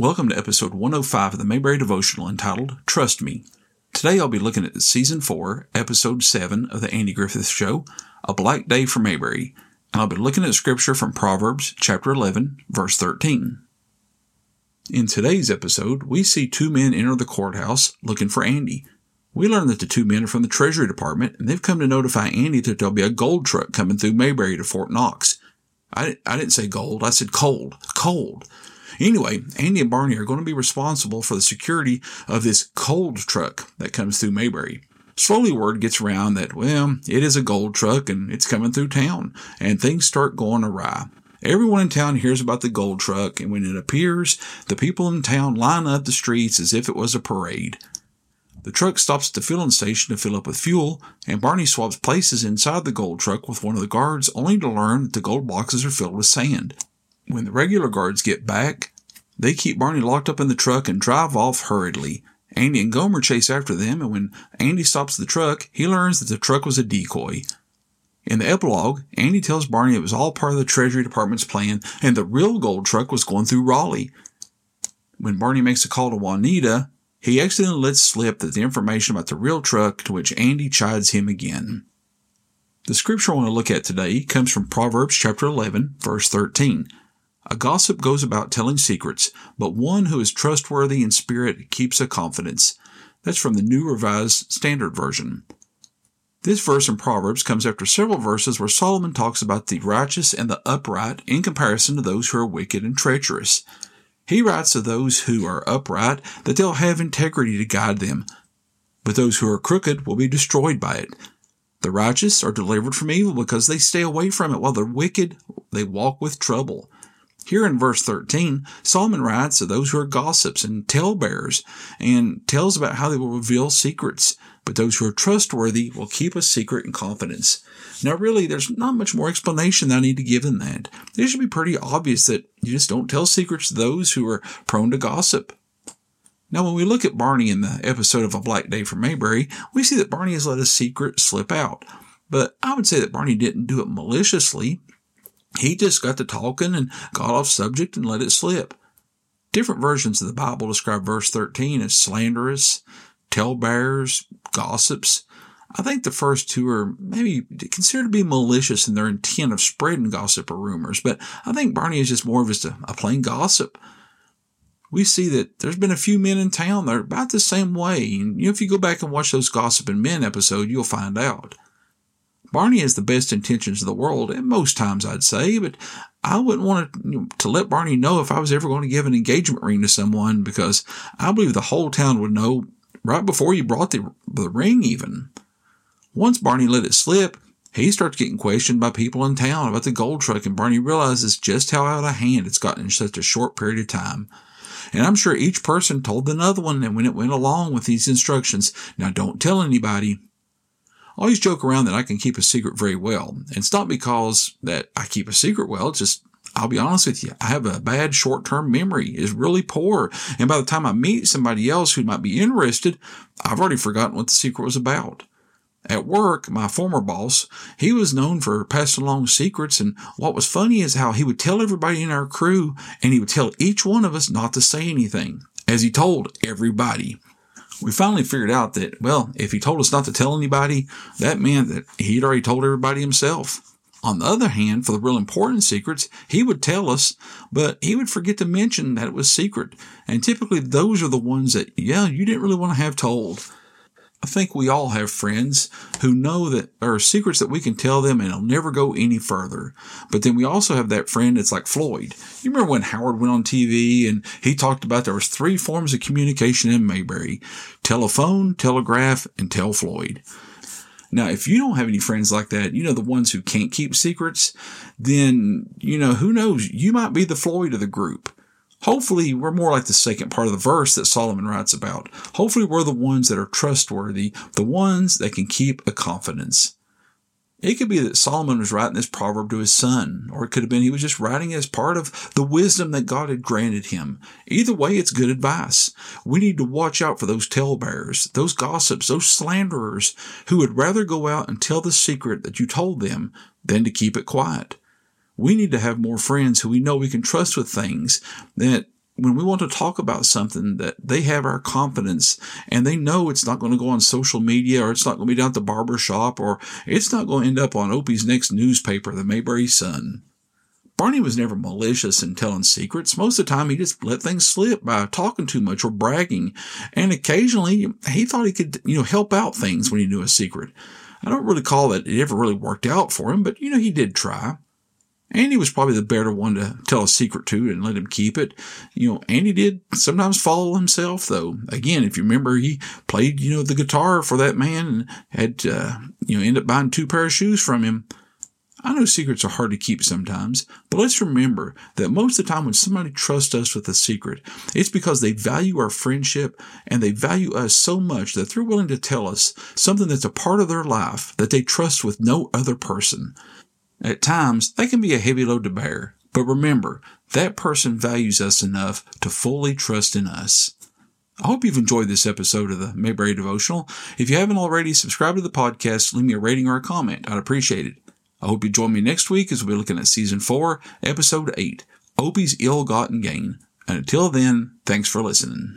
Welcome to episode 105 of the Mayberry Devotional entitled Trust Me. Today I'll be looking at season 4, episode 7 of the Andy Griffith Show, A Black Day for Mayberry, and I'll be looking at scripture from Proverbs chapter 11, verse 13. In today's episode, we see two men enter the courthouse looking for Andy. We learn that the two men are from the Treasury Department and they've come to notify Andy that there'll be a gold truck coming through Mayberry to Fort Knox. I, I didn't say gold, I said cold. Cold. Anyway, Andy and Barney are going to be responsible for the security of this cold truck that comes through Mayberry. Slowly word gets around that, well, it is a gold truck and it's coming through town, and things start going awry. Everyone in town hears about the gold truck, and when it appears, the people in town line up the streets as if it was a parade. The truck stops at the filling station to fill up with fuel, and Barney swaps places inside the gold truck with one of the guards, only to learn that the gold boxes are filled with sand. When the regular guards get back, they keep Barney locked up in the truck and drive off hurriedly. Andy and Gomer chase after them, and when Andy stops the truck, he learns that the truck was a decoy. In the epilogue, Andy tells Barney it was all part of the Treasury Department's plan and the real gold truck was going through Raleigh. When Barney makes a call to Juanita, he accidentally lets slip that the information about the real truck to which Andy chides him again. The scripture I want to look at today comes from Proverbs chapter 11, verse 13. A gossip goes about telling secrets, but one who is trustworthy in spirit keeps a confidence. That's from the New Revised Standard Version. This verse in Proverbs comes after several verses where Solomon talks about the righteous and the upright in comparison to those who are wicked and treacherous. He writes of those who are upright that they'll have integrity to guide them, but those who are crooked will be destroyed by it. The righteous are delivered from evil because they stay away from it, while the wicked, they walk with trouble. Here in verse 13, Solomon writes of those who are gossips and talebearers and tells about how they will reveal secrets, but those who are trustworthy will keep a secret in confidence. Now, really, there's not much more explanation that I need to give than that. It should be pretty obvious that you just don't tell secrets to those who are prone to gossip. Now, when we look at Barney in the episode of A Black Day for Mayberry, we see that Barney has let a secret slip out. But I would say that Barney didn't do it maliciously. He just got to talking and got off subject and let it slip. Different versions of the Bible describe verse 13 as slanderous, talebearers, gossips. I think the first two are maybe considered to be malicious in their intent of spreading gossip or rumors, but I think Barney is just more of just a, a plain gossip. We see that there's been a few men in town that are about the same way, and you know, if you go back and watch those Gossiping Men episode, you'll find out. Barney has the best intentions in the world, and most times I'd say, but I wouldn't want to, to let Barney know if I was ever going to give an engagement ring to someone because I believe the whole town would know right before you brought the, the ring even. Once Barney let it slip, he starts getting questioned by people in town about the gold truck, and Barney realizes just how out of hand it's gotten in such a short period of time. And I'm sure each person told another one, and when it went along with these instructions, now don't tell anybody, I always joke around that I can keep a secret very well. And it's not because that I keep a secret well. It's just, I'll be honest with you. I have a bad short-term memory is really poor. And by the time I meet somebody else who might be interested, I've already forgotten what the secret was about. At work, my former boss, he was known for passing along secrets. And what was funny is how he would tell everybody in our crew and he would tell each one of us not to say anything, as he told everybody we finally figured out that, well, if he told us not to tell anybody, that meant that he'd already told everybody himself. On the other hand, for the real important secrets, he would tell us, but he would forget to mention that it was secret. And typically those are the ones that, yeah, you didn't really want to have told. I think we all have friends who know that there are secrets that we can tell them and it'll never go any further. But then we also have that friend that's like Floyd. You remember when Howard went on TV and he talked about there was three forms of communication in Mayberry. Telephone, telegraph, and tell Floyd. Now, if you don't have any friends like that, you know, the ones who can't keep secrets, then, you know, who knows? You might be the Floyd of the group. Hopefully, we're more like the second part of the verse that Solomon writes about. Hopefully, we're the ones that are trustworthy, the ones that can keep a confidence. It could be that Solomon was writing this proverb to his son, or it could have been he was just writing it as part of the wisdom that God had granted him. Either way, it's good advice. We need to watch out for those talebearers, those gossips, those slanderers who would rather go out and tell the secret that you told them than to keep it quiet. We need to have more friends who we know we can trust with things that when we want to talk about something that they have our confidence and they know it's not going to go on social media or it's not going to be down at the barber shop or it's not going to end up on Opie's next newspaper, the Mayberry Sun. Barney was never malicious in telling secrets. Most of the time, he just let things slip by talking too much or bragging. And occasionally, he thought he could, you know, help out things when he knew a secret. I don't really call that it ever really worked out for him, but, you know, he did try. Andy was probably the better one to tell a secret to and let him keep it. You know, Andy did sometimes follow himself, though. Again, if you remember, he played, you know, the guitar for that man and had, uh, you know, end up buying two pair of shoes from him. I know secrets are hard to keep sometimes, but let's remember that most of the time when somebody trusts us with a secret, it's because they value our friendship and they value us so much that they're willing to tell us something that's a part of their life that they trust with no other person. At times, they can be a heavy load to bear, but remember, that person values us enough to fully trust in us. I hope you've enjoyed this episode of the Mayberry Devotional. If you haven't already, subscribe to the podcast, leave me a rating or a comment. I'd appreciate it. I hope you join me next week as we'll be looking at Season 4, Episode 8, Opie's Ill Gotten Gain. And until then, thanks for listening.